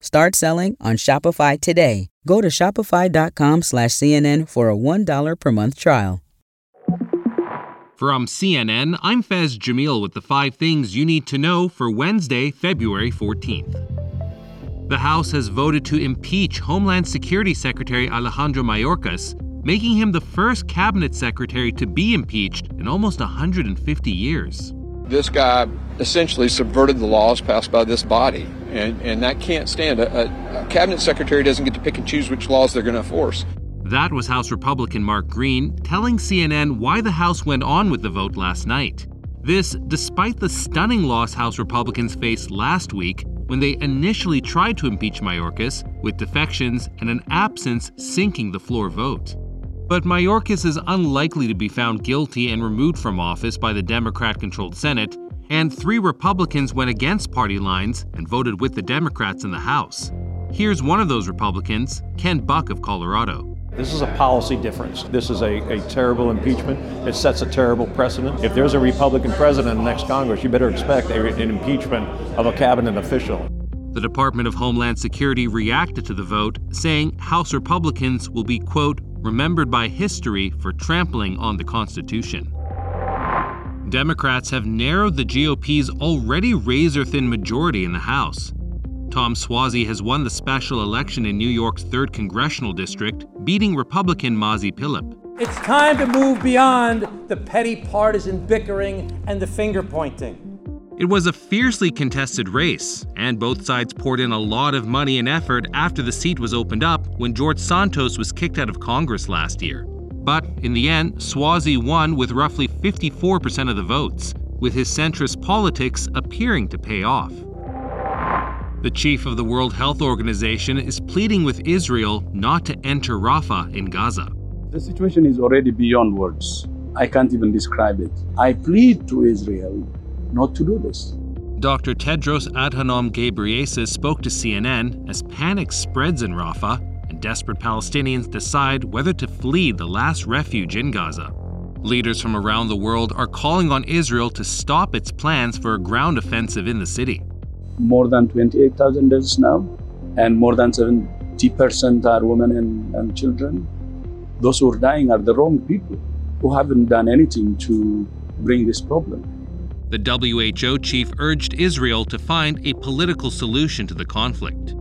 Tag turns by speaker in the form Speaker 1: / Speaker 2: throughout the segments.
Speaker 1: Start selling on Shopify today. Go to shopify.com slash CNN for a $1 per month trial.
Speaker 2: From CNN, I'm Faiz Jamil with the five things you need to know for Wednesday, February 14th. The House has voted to impeach Homeland Security Secretary Alejandro Mayorkas, making him the first cabinet secretary to be impeached in almost 150 years.
Speaker 3: This guy essentially subverted the laws passed by this body, and, and that can't stand. A, a, cabinet secretary doesn't get to pick and choose which laws they're going to enforce.
Speaker 2: That was House Republican Mark Green telling CNN why the House went on with the vote last night. This, despite the stunning loss House Republicans faced last week when they initially tried to impeach Mayorkas, with defections and an absence sinking the floor vote. But Mayorkas is unlikely to be found guilty and removed from office by the Democrat controlled Senate, and three Republicans went against party lines and voted with the Democrats in the House. Here's one of those Republicans, Ken Buck of Colorado.
Speaker 4: This is a policy difference. This is a, a terrible impeachment. It sets a terrible precedent. If there's a Republican president in the next Congress, you better expect a, an impeachment of a cabinet official.
Speaker 2: The Department of Homeland Security reacted to the vote, saying House Republicans will be, quote, remembered by history for trampling on the Constitution. Democrats have narrowed the GOP's already razor thin majority in the House. Tom Suozzi has won the special election in New York's 3rd Congressional District, beating Republican Mazi Pilip.
Speaker 5: It's time to move beyond the petty partisan bickering and the finger pointing.
Speaker 2: It was a fiercely contested race, and both sides poured in a lot of money and effort after the seat was opened up when George Santos was kicked out of Congress last year. But in the end, Suozzi won with roughly 54% of the votes, with his centrist politics appearing to pay off. The chief of the World Health Organization is pleading with Israel not to enter Rafah in Gaza.
Speaker 6: The situation is already beyond words. I can't even describe it. I plead to Israel not to do this.
Speaker 2: Dr. Tedros Adhanom Ghebreyesus spoke to CNN as panic spreads in Rafah desperate Palestinians decide whether to flee the last refuge in Gaza. Leaders from around the world are calling on Israel to stop its plans for a ground offensive in the city.
Speaker 6: More than 28,000 deaths now, and more than 70% are women and, and children. Those who are dying are the wrong people who haven't done anything to bring this problem.
Speaker 2: The WHO chief urged Israel to find a political solution to the conflict.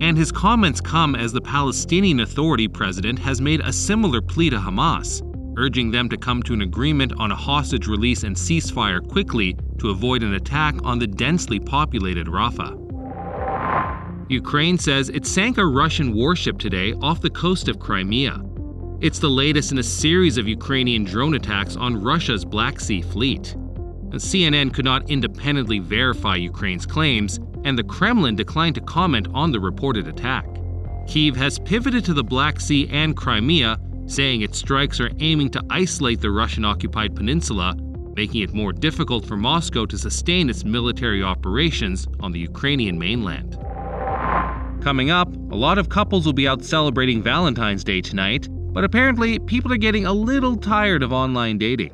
Speaker 2: And his comments come as the Palestinian Authority president has made a similar plea to Hamas, urging them to come to an agreement on a hostage release and ceasefire quickly to avoid an attack on the densely populated Rafah. Ukraine says it sank a Russian warship today off the coast of Crimea. It's the latest in a series of Ukrainian drone attacks on Russia's Black Sea fleet. CNN could not independently verify Ukraine's claims, and the Kremlin declined to comment on the reported attack. Kiev has pivoted to the Black Sea and Crimea, saying its strikes are aiming to isolate the Russian occupied peninsula, making it more difficult for Moscow to sustain its military operations on the Ukrainian mainland. Coming up, a lot of couples will be out celebrating Valentine's Day tonight, but apparently people are getting a little tired of online dating.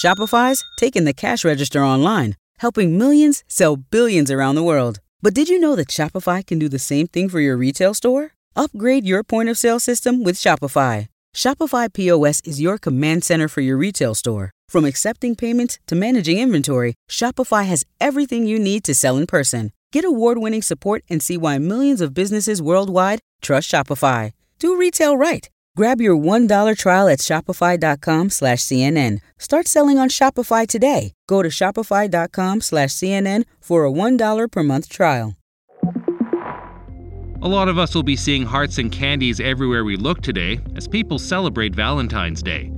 Speaker 1: Shopify's taking the cash register online, helping millions sell billions around the world. But did you know that Shopify can do the same thing for your retail store? Upgrade your point of sale system with Shopify. Shopify POS is your command center for your retail store. From accepting payments to managing inventory, Shopify has everything you need to sell in person. Get award winning support and see why millions of businesses worldwide trust Shopify. Do retail right. Grab your $1 trial at shopify.com slash CNN. Start selling on Shopify today. Go to shopify.com slash CNN for a $1 per month trial.
Speaker 2: A lot of us will be seeing hearts and candies everywhere we look today as people celebrate Valentine's Day,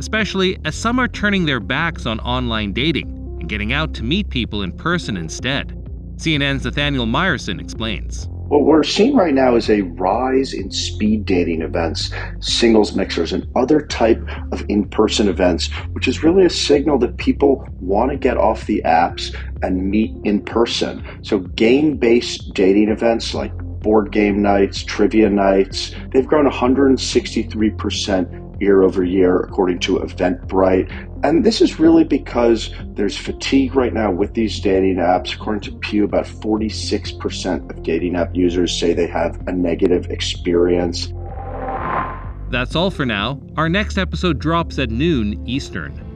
Speaker 2: especially as some are turning their backs on online dating and getting out to meet people in person instead. CNN's Nathaniel Meyerson explains.
Speaker 7: What we're seeing right now is a rise in speed dating events, singles mixers, and other type of in-person events, which is really a signal that people want to get off the apps and meet in person. So game-based dating events like board game nights, trivia nights, they've grown 163% year over year, according to Eventbrite. And this is really because there's fatigue right now with these dating apps. According to Pew, about 46% of dating app users say they have a negative experience.
Speaker 2: That's all for now. Our next episode drops at noon Eastern.